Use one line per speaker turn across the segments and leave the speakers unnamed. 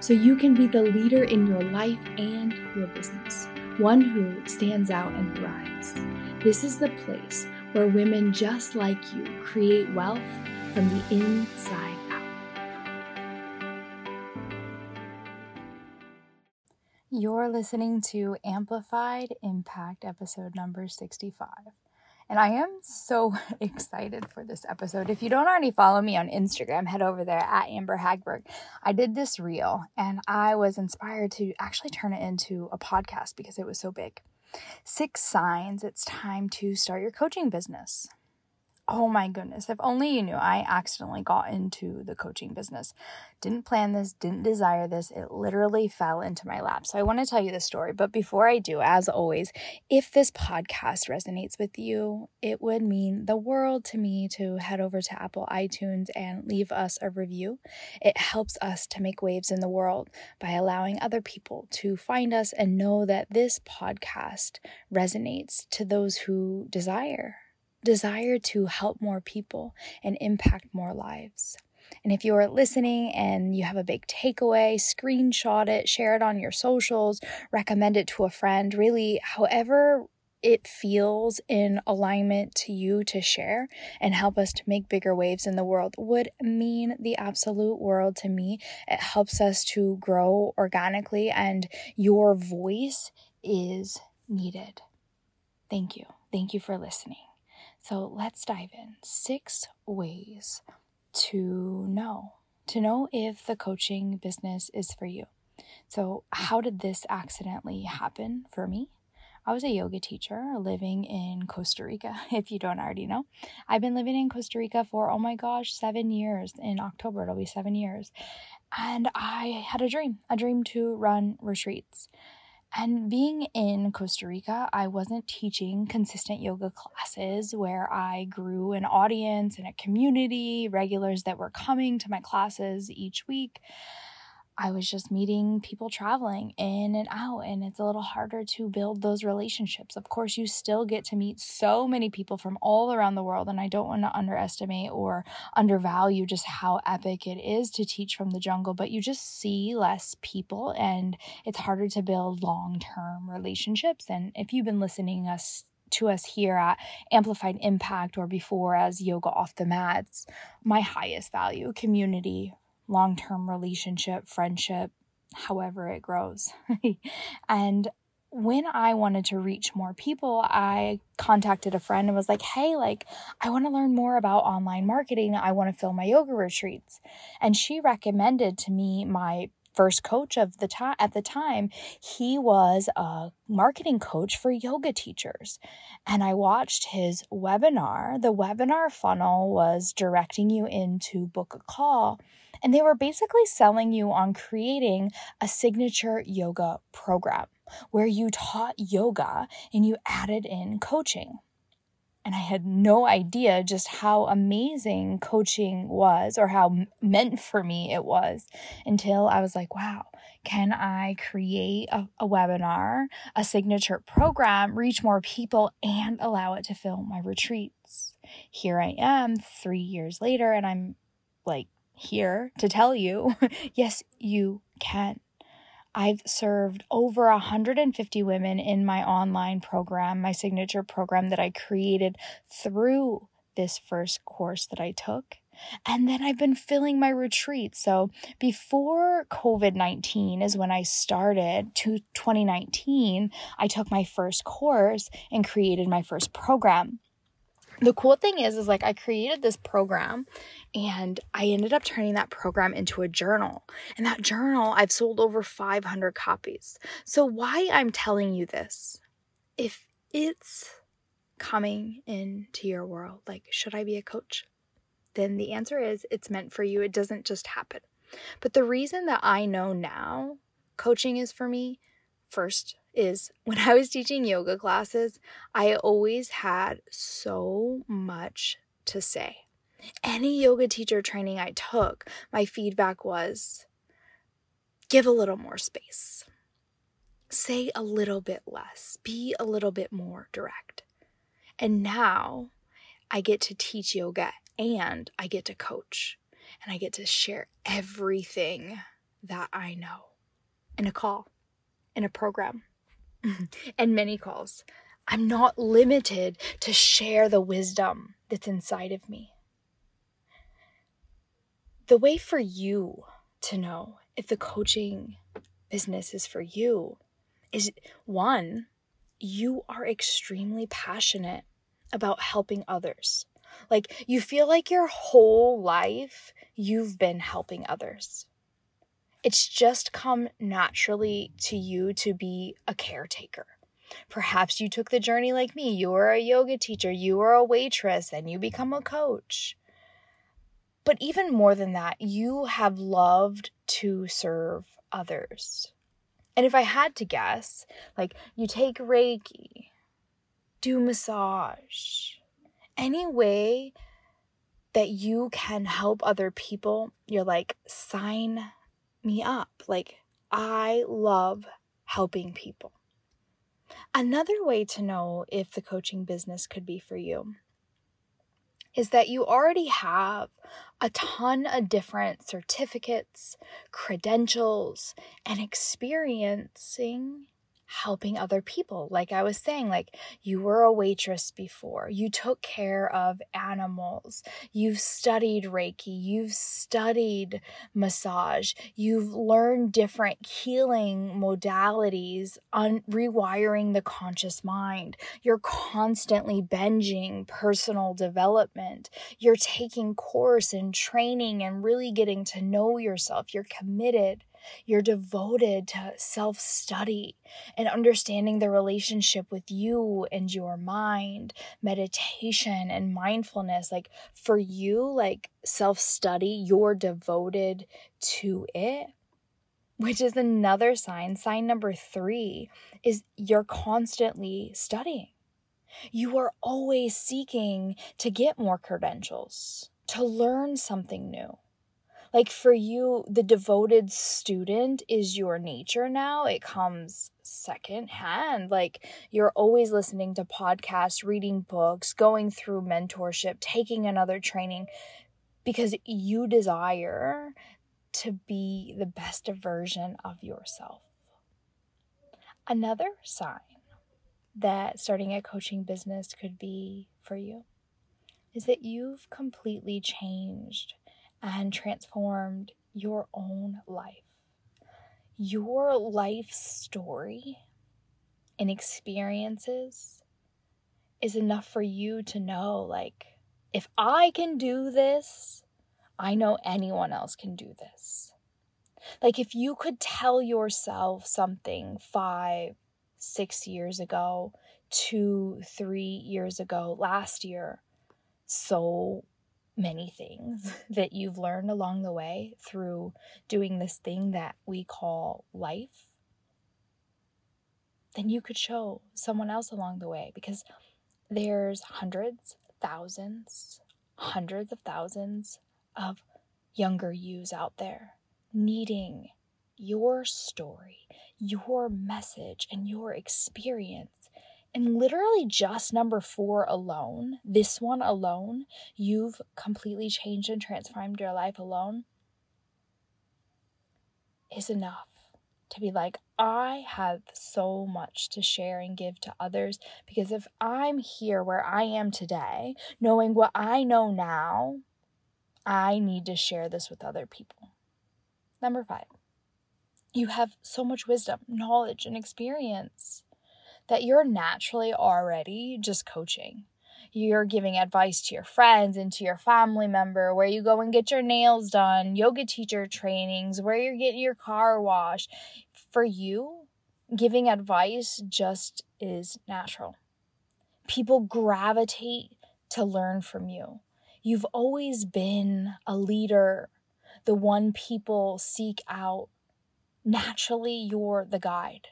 so you can be the leader in your life and your business, one who stands out and thrives. This is the place where women just like you create wealth from the inside out. You're listening to Amplified Impact episode number 65. And I am so excited for this episode. If you don't already follow me on Instagram, head over there at Amber Hagberg. I did this reel and I was inspired to actually turn it into a podcast because it was so big. Six signs it's time to start your coaching business. Oh my goodness, if only you knew I accidentally got into the coaching business. Didn't plan this, didn't desire this. It literally fell into my lap. So I want to tell you the story. But before I do, as always, if this podcast resonates with you, it would mean the world to me to head over to Apple iTunes and leave us a review. It helps us to make waves in the world by allowing other people to find us and know that this podcast resonates to those who desire desire to help more people and impact more lives. And if you are listening and you have a big takeaway, screenshot it, share it on your socials, recommend it to a friend, really, however it feels in alignment to you to share and help us to make bigger waves in the world would mean the absolute world to me. It helps us to grow organically, and your voice is needed. Thank you. Thank you for listening. So let's dive in. Six ways to know, to know if the coaching business is for you. So, how did this accidentally happen for me? I was a yoga teacher living in Costa Rica, if you don't already know. I've been living in Costa Rica for, oh my gosh, seven years. In October, it'll be seven years. And I had a dream, a dream to run retreats. And being in Costa Rica, I wasn't teaching consistent yoga classes where I grew an audience and a community, regulars that were coming to my classes each week. I was just meeting people traveling in and out, and it's a little harder to build those relationships. Of course, you still get to meet so many people from all around the world, and I don't want to underestimate or undervalue just how epic it is to teach from the jungle, but you just see less people, and it's harder to build long term relationships. And if you've been listening us to us here at Amplified Impact or before as Yoga Off the Mats, my highest value community, long term relationship, friendship, however it grows. and when I wanted to reach more people, I contacted a friend and was like, hey, like, I want to learn more about online marketing. I want to fill my yoga retreats. And she recommended to me my first coach of the time at the time he was a marketing coach for yoga teachers. And i watched his webinar. The webinar funnel was directing you into book a call and they were basically selling you on creating a signature yoga program where you taught yoga and you added in coaching and I had no idea just how amazing coaching was or how meant for me it was until I was like, wow, can I create a, a, webinar, a signature program, reach more people, and allow it to fill my retreats? Here I am three years later, and I'm like here to tell you yes, you can. I've served over 150 women in my online program, my signature program that I created through this first course that I took. And then I've been filling my retreats. So before COVID 19 is when I started to 2019, I took my first course and created my first program the cool thing is is like I created this program and I ended up turning that program into a journal. And that journal I've sold over 500 copies. So why I'm telling you this if it's coming into your world like should I be a coach? Then the answer is it's meant for you. It doesn't just happen. But the reason that I know now coaching is for me first is when I was teaching yoga classes, I always had so much to say. Any yoga teacher training I took, my feedback was give a little more space. Say a little bit less. Be a little bit more direct. And now I get to teach yoga and I get to coach and I get to share everything that I know in a call, in a program, and many calls. I'm not limited to share the wisdom that's inside of me. The way for you to know if the coaching business is for you is one, you are extremely passionate about helping others. Like you feel like your whole life you've been helping others. It's just come naturally to you to be a caretaker. Perhaps you took the journey like me. You were a yoga teacher, you were a waitress, and you become a coach. But even more than that, you have loved to serve others. And if I had to guess, like you take Reiki, do massage, any way that you can help other people, you're like, sign me up. Like, I love helping people. Another way to know if the coaching business could be for you is that you already have a ton of different certificates, credentials, and experiencing helping other people. Like I was saying, like you were a waitress before, you took care of animals, you've studied Reiki, you've studied massage, you've learned different healing modalities on rewiring the conscious mind. You're constantly binging personal development. You're taking course and training and really getting to know yourself. You're committed you're devoted to self study and understanding the relationship with you and your mind, meditation and mindfulness. Like for you, like self study, you're devoted to it which is another sign. Sign number three is you're constantly studying. You are always seeking to get more credentials, to learn something new like for you the devoted student is your nature now. It comes second hand like you're always listening to podcasts reading books going through mentorship taking another training because you desire to be the best version of yourself. Another sign that starting a coaching business could be for you is that you've completely changed and transformed your own life. Your life story and experiences is enough for you to know like, if I can do this, I know anyone else can do this. Like, if you could tell yourself something five, six years ago, two, three years ago, last year, so many things that you've learned along the way through doing this thing that we call life, then you could show someone else along the way because there's hundreds, thousands, hundreds of thousands of younger yous out there needing your story, your message, and your experience and literally just number four alone, this one alone, you've completely changed and transformed your life alone, is enough to be like, I have so much to share and give to others because if I'm here where I am today, knowing what I know now, I need to share this with other people. Number five, you have so much wisdom, knowledge, and experience that you're naturally already just coaching. You're giving advice to your friends and to your family member, where you go and get your nails done, yoga teacher trainings, where you're getting your car washed. For you, giving advice just is natural. People gravitate to learn from you. You've always been a leader, the one people seek out. Naturally, you're the guide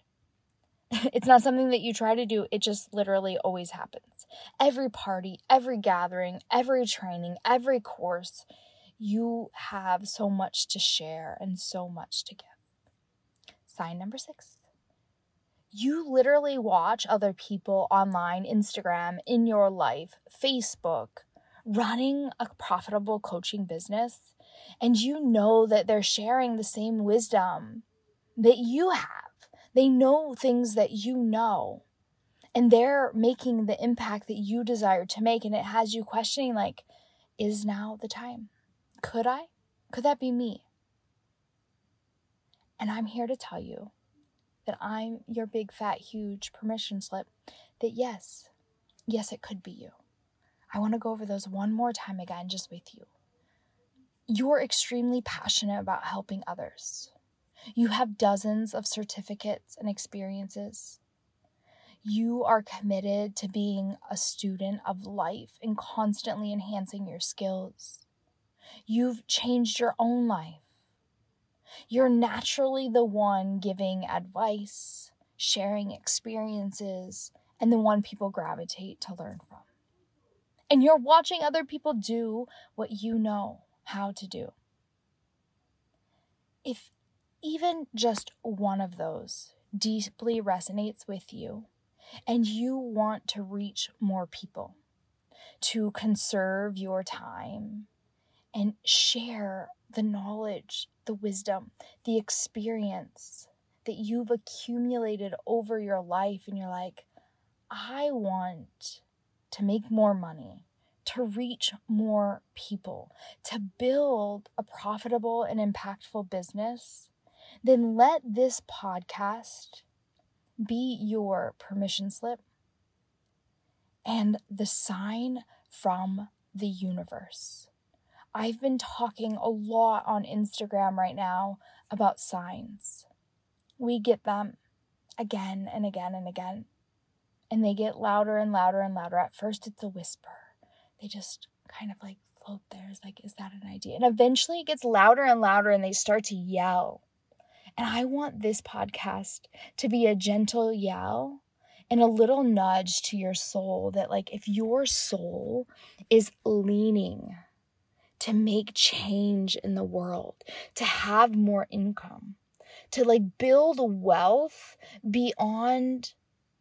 It's not something that you try to do, it just literally always happens. Every party, every gathering, every training, every course, you have so much to share and so much to give. Sign number six. You literally watch other people online, Instagram, in your life, Facebook, running a profitable coaching business, and you know that they're sharing the same wisdom that you have they know things that you know, and they're making the impact that you desire to make. And it has you questioning, like, is now the time? Could I? Could that be me? And I'm here to tell you that I'm your big, fat, huge permission slip that yes, yes, it could be you. I want to go over those one more time again, just with you. You're extremely passionate about helping others. You have dozens of certificates and experiences. You are committed to being a student of life and constantly enhancing your skills. You've changed your own life. You're naturally the one giving advice, sharing experiences, and the one people gravitate to learn from. And you're watching other people do what you know how to do. If even just one of those deeply resonates with you and you want to reach more people, to conserve your time and share the knowledge, the wisdom, the experience that you've accumulated over your life, and you're like, I want to make more money, to reach more people, to build a profitable and impactful business then let this podcast be your permission slip and the sign from the universe. I've been talking a lot on Instagram right now about signs. We get them again and again and again, and they get louder and louder and louder. At first, it's a whisper, they just kind of like float there. It's like, is that an idea? And eventually, it gets louder and louder, and they start to yell. And I want this podcast to be a gentle yell and a little nudge to your soul that, like, if your soul is leaning to make change in the world, to have more income, to like build wealth beyond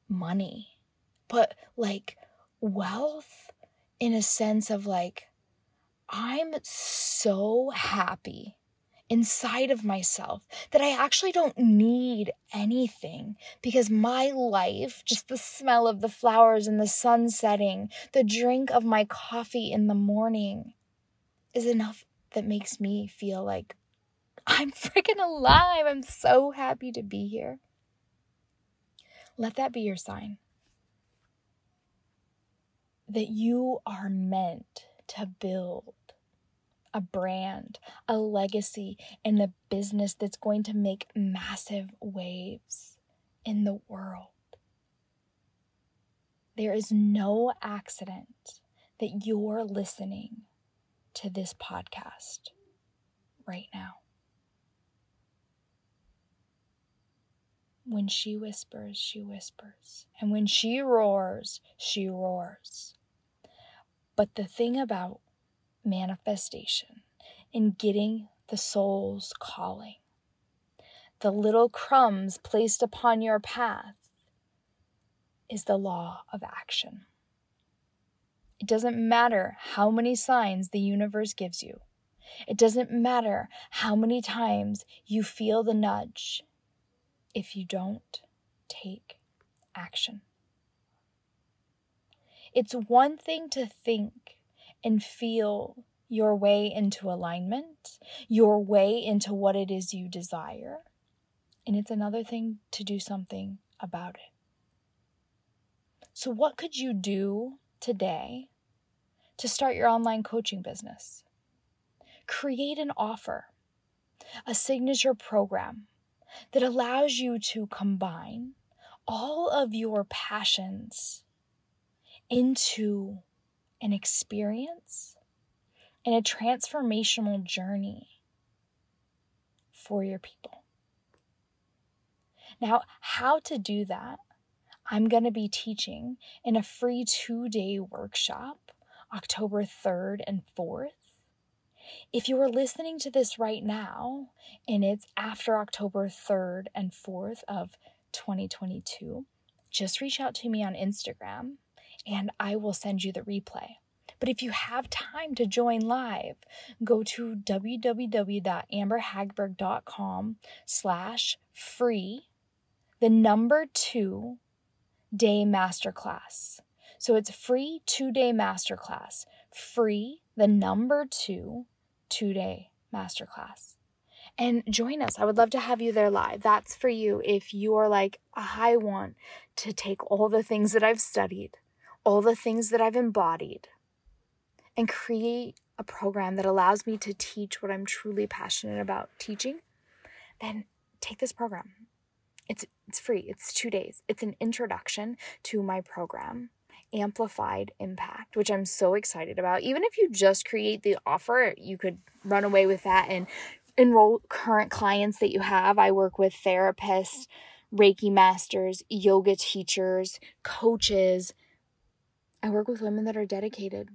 money, but like wealth in a sense of like, I'm so happy inside of myself that I actually don't need anything because my life, just the smell of the flowers and the sun setting, the drink of my coffee in the morning, is enough that makes me feel like I'm freaking alive. I'm so happy to be here. Let that be your sign that you are meant to build a brand, a legacy, and a business that's going to make massive waves in the world. There is no accident that you're listening to this podcast right now. When she whispers, she whispers. And when she roars, she roars. But the thing about manifestation in getting the soul's calling. The little crumbs placed upon your path is the law of action. It doesn't matter how many signs the universe gives you. It doesn't matter how many times you feel the nudge if you don't take action. It's one thing to think and feel your way into alignment, your way into what it is you desire. And it's another thing to do something about it. So, what could you do today to start your online coaching business? Create an offer, a signature program that allows you to combine all of your passions into an experience and a transformational journey for your people. Now, how to do that, I'm going to be teaching in a free two day workshop October 3rd and 4th. If you are listening to this right now and it's after October 3rd and 4th of 2022, just reach out to me on Instagram and I will send you the replay. But if you have time to join live, go to www.amberhagberg.com slash free, the number two day masterclass. So it's free two day masterclass, free the number two two day masterclass. And join us. I would love to have you there live. That's for you if you are like, I want to take all the things that I've studied, all the things that I've embodied, and create a program that allows me to teach what I'm truly passionate about teaching, then take this program. It's it's free. It's 2 days. It's an introduction to my program, Amplified Impact, which I'm so excited about. Even if you just create the offer, you could run away with that and enroll current clients that you have. I work with therapists, Reiki masters, yoga teachers, coaches. I work with women that are dedicated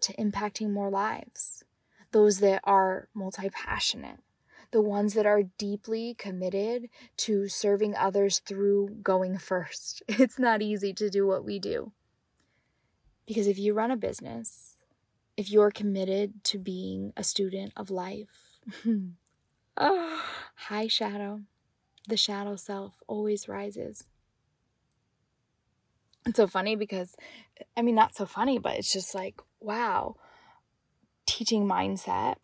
to impacting more lives, those that are multi passionate, the ones that are deeply committed to serving others through going first. It's not easy to do what we do. Because if you run a business, if you're committed to being a student of life, oh, high shadow, the shadow self always rises. It's so funny because, I mean, not so funny, but it's just like, wow, teaching mindset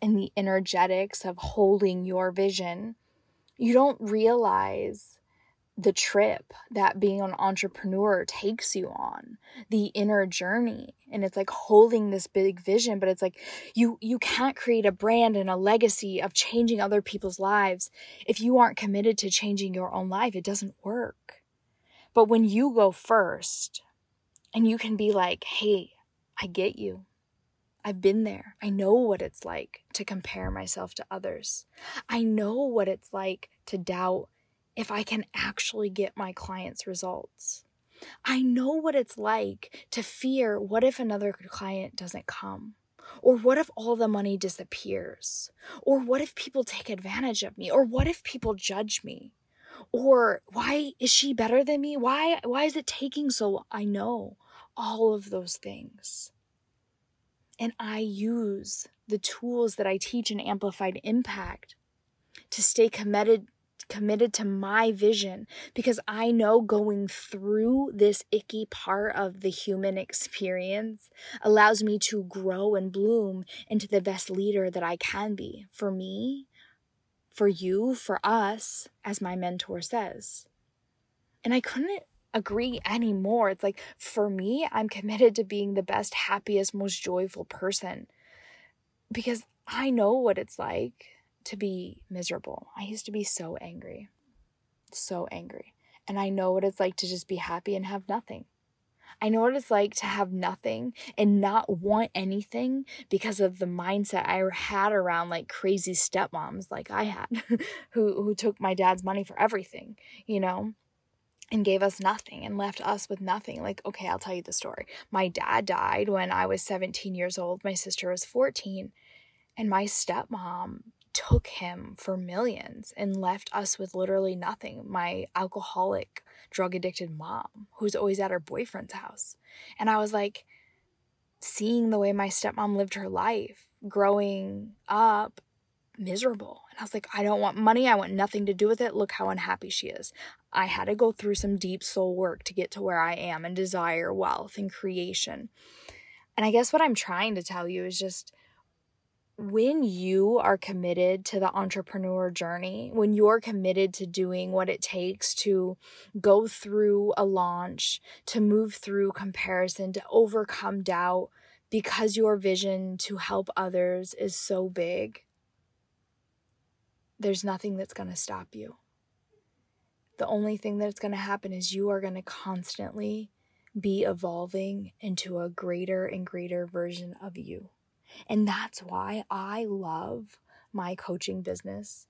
and the energetics of holding your vision, you don't realize the trip that being an entrepreneur takes you on the inner journey. And it's like holding this big vision but it's like you you can't create a brand and a legacy of changing other people's lives if you aren't committed to changing your own life. It doesn't work but when you go first and you can be like hey i get you I've been there. I know what it's like to compare myself to others. I know what it's like to doubt if I can actually get my clients results. I know what it's like to fear what if another client doesn't come? Or what if all the money disappears? Or what if people take advantage of me? Or what if people judge me? Or why is she better than me? Why why is it taking so long? I know all of those things. And I use the tools that I teach in Amplified Impact to stay committed committed to my vision because I know going through this icky part of the human experience allows me to grow and bloom into the best leader that I can be for me, for you, for us, as my mentor says. And I couldn't agree anymore. It's like, for me, I'm committed to being the best, happiest, most joyful person because I know what it's like to be miserable. I used to be so angry, so angry. And I know what it's like to just be happy and have nothing. I know what it's like to have nothing and not want anything because of the mindset I had around like crazy stepmoms like I had who who took my dad's money for everything, you know? and gave us nothing and left us with nothing. Like, okay, I'll tell you the story. My dad died when I was 17 years old. My sister was 14. And my stepmom took him for millions and left us with literally nothing. My alcoholic, drug addicted mom, who's always at her boyfriend's house. And I was like, seeing the way my stepmom lived her life, growing up miserable. And I was like, I don't want money. I want nothing to do with it. Look how unhappy she is. I had to go through some deep soul work to get to where I am and desire wealth and creation. And I guess what I'm trying to tell you is just when you are committed to the entrepreneur journey, when you're committed to doing what it takes to go through a launch, to move through comparison, to overcome doubt, because your vision to help others is so big, there's nothing that's going to stop you. The only thing that's going to happen is you are going to constantly be evolving into a greater and greater version of you. And that's why I love my coaching business.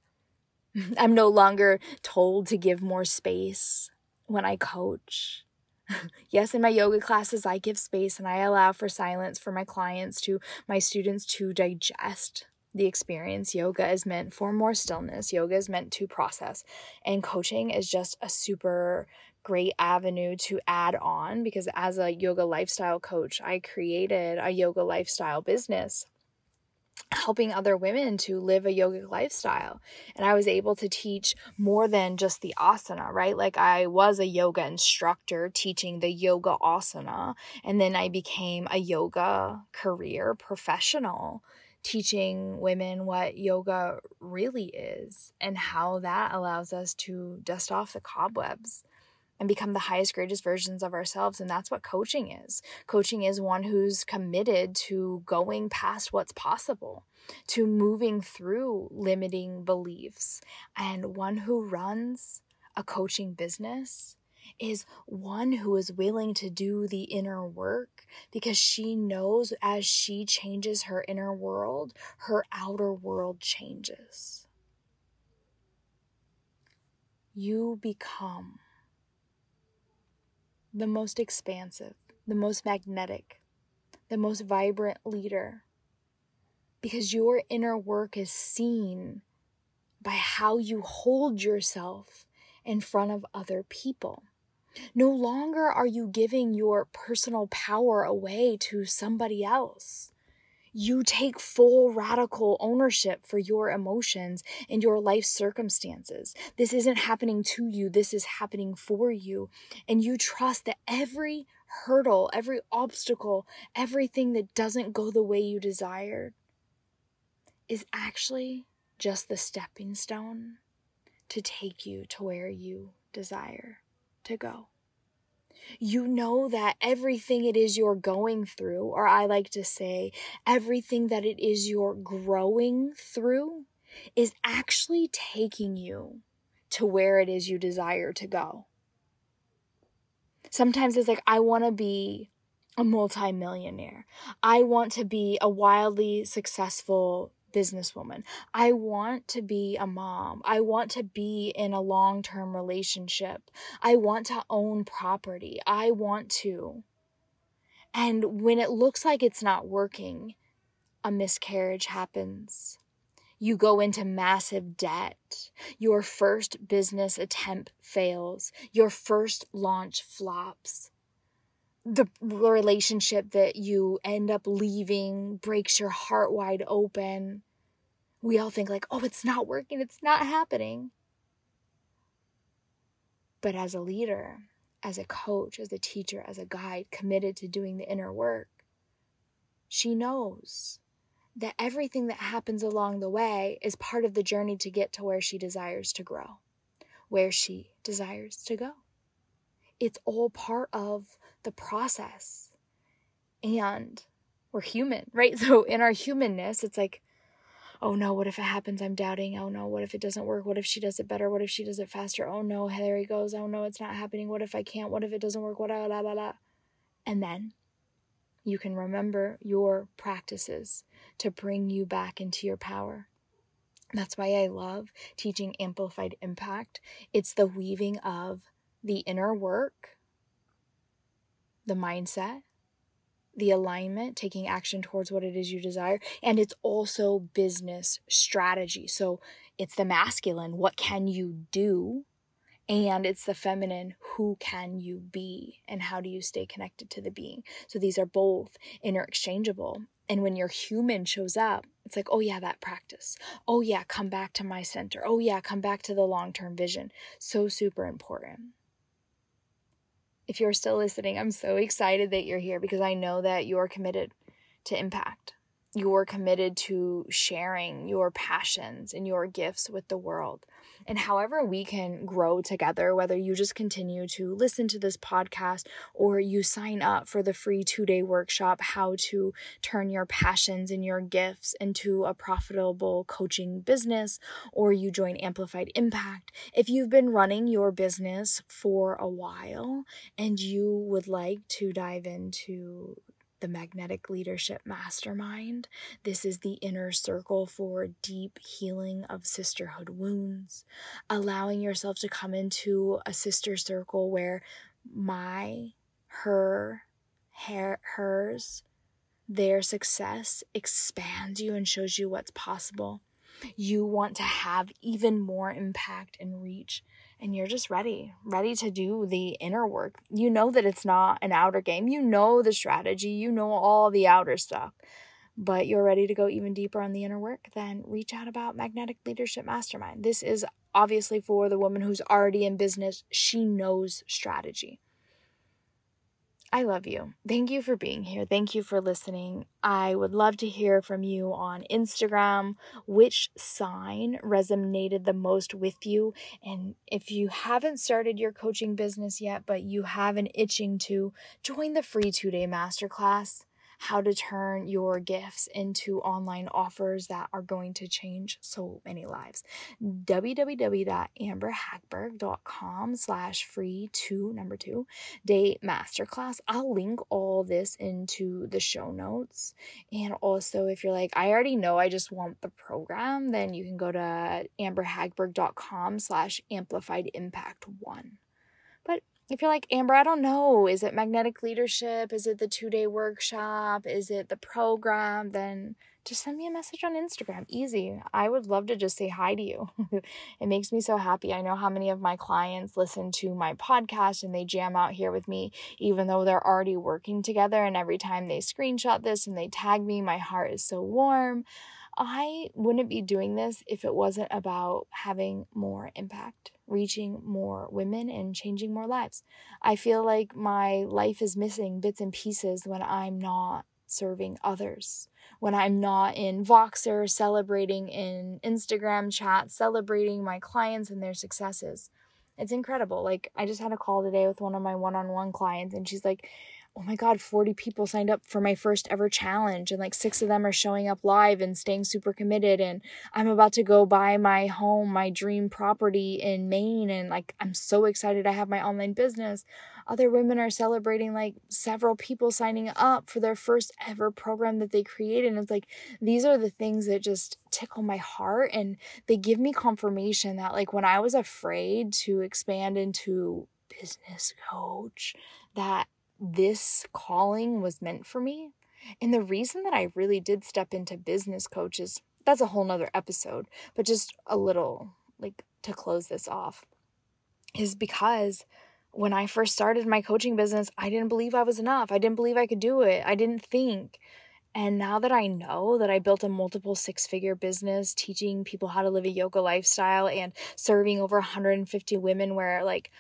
I'm no longer told to give more space when I coach. yes, in my yoga classes, I give space and I allow for silence for my clients to, my students to digest the experience. Yoga is meant for more stillness, yoga is meant to process, and coaching is just a super great avenue to add on because as a yoga lifestyle coach, I created a yoga lifestyle business helping other women to live a yogic lifestyle. And I was able to teach more than just the asana, right? Like I was a yoga instructor teaching the yoga asana, and then I became a yoga career professional teaching women what yoga really is and how that allows us to dust off the cobwebs and become the highest, greatest versions of ourselves. And that's what coaching is. Coaching is one who's committed to going past what's possible, to moving through limiting beliefs, and one who runs a coaching business is one who is willing to do the inner work because she knows as she changes her inner world, her outer world changes. You become the most expansive, the most magnetic, the most vibrant leader because your inner work is seen by how you hold yourself in front of other people. No longer are you giving your personal power away to somebody else. You take full radical ownership for your emotions and your life circumstances. This isn't happening to you, this is happening for you. And you trust that every hurdle, every obstacle, everything that doesn't go the way you desired is actually just the stepping stone to take you to where you desire to go. You know that everything it is you're going through, or I like to say, everything that it is you're growing through, is actually taking you to where it is you desire to go. Sometimes it's like, I want to be a multimillionaire. I want to be a wildly successful businesswoman. I want to be a mom. I want to be in a long term relationship. I want to own property. I want to. And when it looks like it's not working, a miscarriage happens. You go into massive debt. Your first business attempt fails. Your first launch flops the relationship that you end up leaving breaks your heart wide open. We all think, like, oh, it's not working, it's not happening. But as a leader, as a coach, as a teacher, as a guide, committed to doing the inner work, she knows that everything that happens along the way is part of the journey to get to where she desires to grow, where she desires to go. It's all part of the process. And we're human, right? So in our humanness, it's like, oh no, what if it happens? I'm doubting. Oh no, what if it doesn't work? What if she does it better? What if she does it faster? Oh no, there he goes. Oh no, it's not happening. What if I can't? What if it doesn't work? What ah, blah blah blah. And then you can remember your practices to bring you back into your power. That's why I love teaching amplified impact. It's the weaving of the inner work the mindset, the alignment, taking action towards what it is you desire, and it's also business strategy. So it's the masculine, what can you do? And it's the feminine, who can you be? And how do you stay connected to the being? So these are both interchangeable. And when your human shows up, it's like, oh yeah, that practice. Oh yeah, come back to my center. Oh yeah, come back to the long term vision. So super important if you're still listening, I'm so excited that you're here because I know that you're committed to impact. You're committed to sharing your passions and your gifts with the world and however we can grow together, whether you just continue to listen to this podcast or you sign up for the free two day workshop, How to Turn Your Passions and Your Gifts into a Profitable Coaching Business, or you join Amplified Impact. If you've been running your business for a while and you would like to dive into the Magnetic Leadership Mastermind. This is the inner circle for deep healing of sisterhood wounds, allowing yourself to come into a sister circle where my, her, her, hers, their success expands you and shows you what's possible. You want to have even more impact and reach and you're just ready, ready to do the inner work. You know that it's not an outer game. You know the strategy, you know all the outer stuff, but you're ready to go even deeper on the inner work, then reach out about Magnetic Leadership Mastermind. This is obviously for the woman who's already in business, she knows strategy. I love you. Thank you for being here. Thank you for listening. I would love to hear from you on Instagram which sign resonated the most with you. And if you haven't started your coaching business yet, but you have an itching to join the free two day masterclass, how to turn your gifts into online offers that are going to change so many lives. www.amberhagberg.com slash free two, number two, day masterclass. I'll link all this into the show notes. And also, if you're like, I already know I just want the program, then you can go to amberhagberg.com slash amplified impact one. If you're like, Amber, I don't know, is it magnetic leadership? Is it the two day workshop? Is it the program? Then just send me a message on Instagram. Easy. I would love to just say hi to you. it makes me so happy. I know how many of my clients listen to my podcast and they jam out here with me, even though they're already working together. And every time they screenshot this and they tag me, my heart is so warm. I wouldn't be doing this if it wasn't about having more impact, reaching more women, and changing more lives. I feel like my life is missing bits and pieces when I'm not serving others, when I'm not in Voxer celebrating in Instagram chat, celebrating my clients and their successes. It's incredible. Like, I just had a call today with one of my one on one clients, and she's like, oh my god 40 people signed up for my first ever challenge and like six of them are showing up live and staying super committed and i'm about to go buy my home my dream property in maine and like i'm so excited i have my online business. Other women are celebrating like several people signing up for their first ever program that they created and it's like these are the things that just tickle my heart and they give me confirmation that like when i was afraid to expand into business coach that this calling was meant for me. And the reason that I really did step into business coaches, that's a whole nother episode, but just a little like to close this off, is because when I first started my coaching business, I didn't believe I was enough. I didn't believe I could do it. I didn't think. And now that I know that I built a multiple six figure business teaching people how to live a yoga lifestyle and serving over 150 women, where like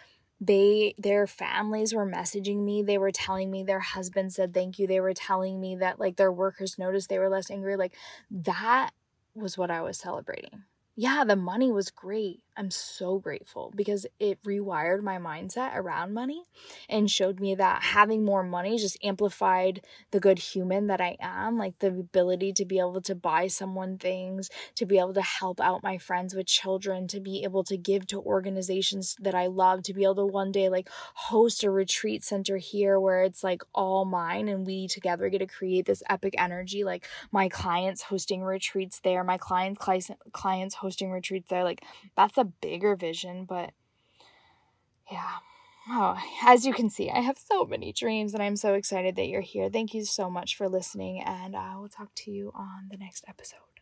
they their families were messaging me. They were telling me their husband said thank you. They were telling me that like their workers noticed they were less angry. Like that was what i was celebrating. Yeah the money was great I'm so grateful because it rewired my mindset around money and showed me that having more money just amplified the good human that I am, like the ability to be able to buy someone things, to be able to help out my friends with children, to be able to give to organizations that I love, to be able to one day like host a retreat center here where it's like all mine and we together get to create this epic energy. Like my clients hosting retreats there, my clients clients hosting retreats there, like that's a bigger vision, but yeah. Oh, as you can see, I have so many dreams and I'm so excited that you're here. Thank you so much for listening, and uh, I will talk to you on the next episode.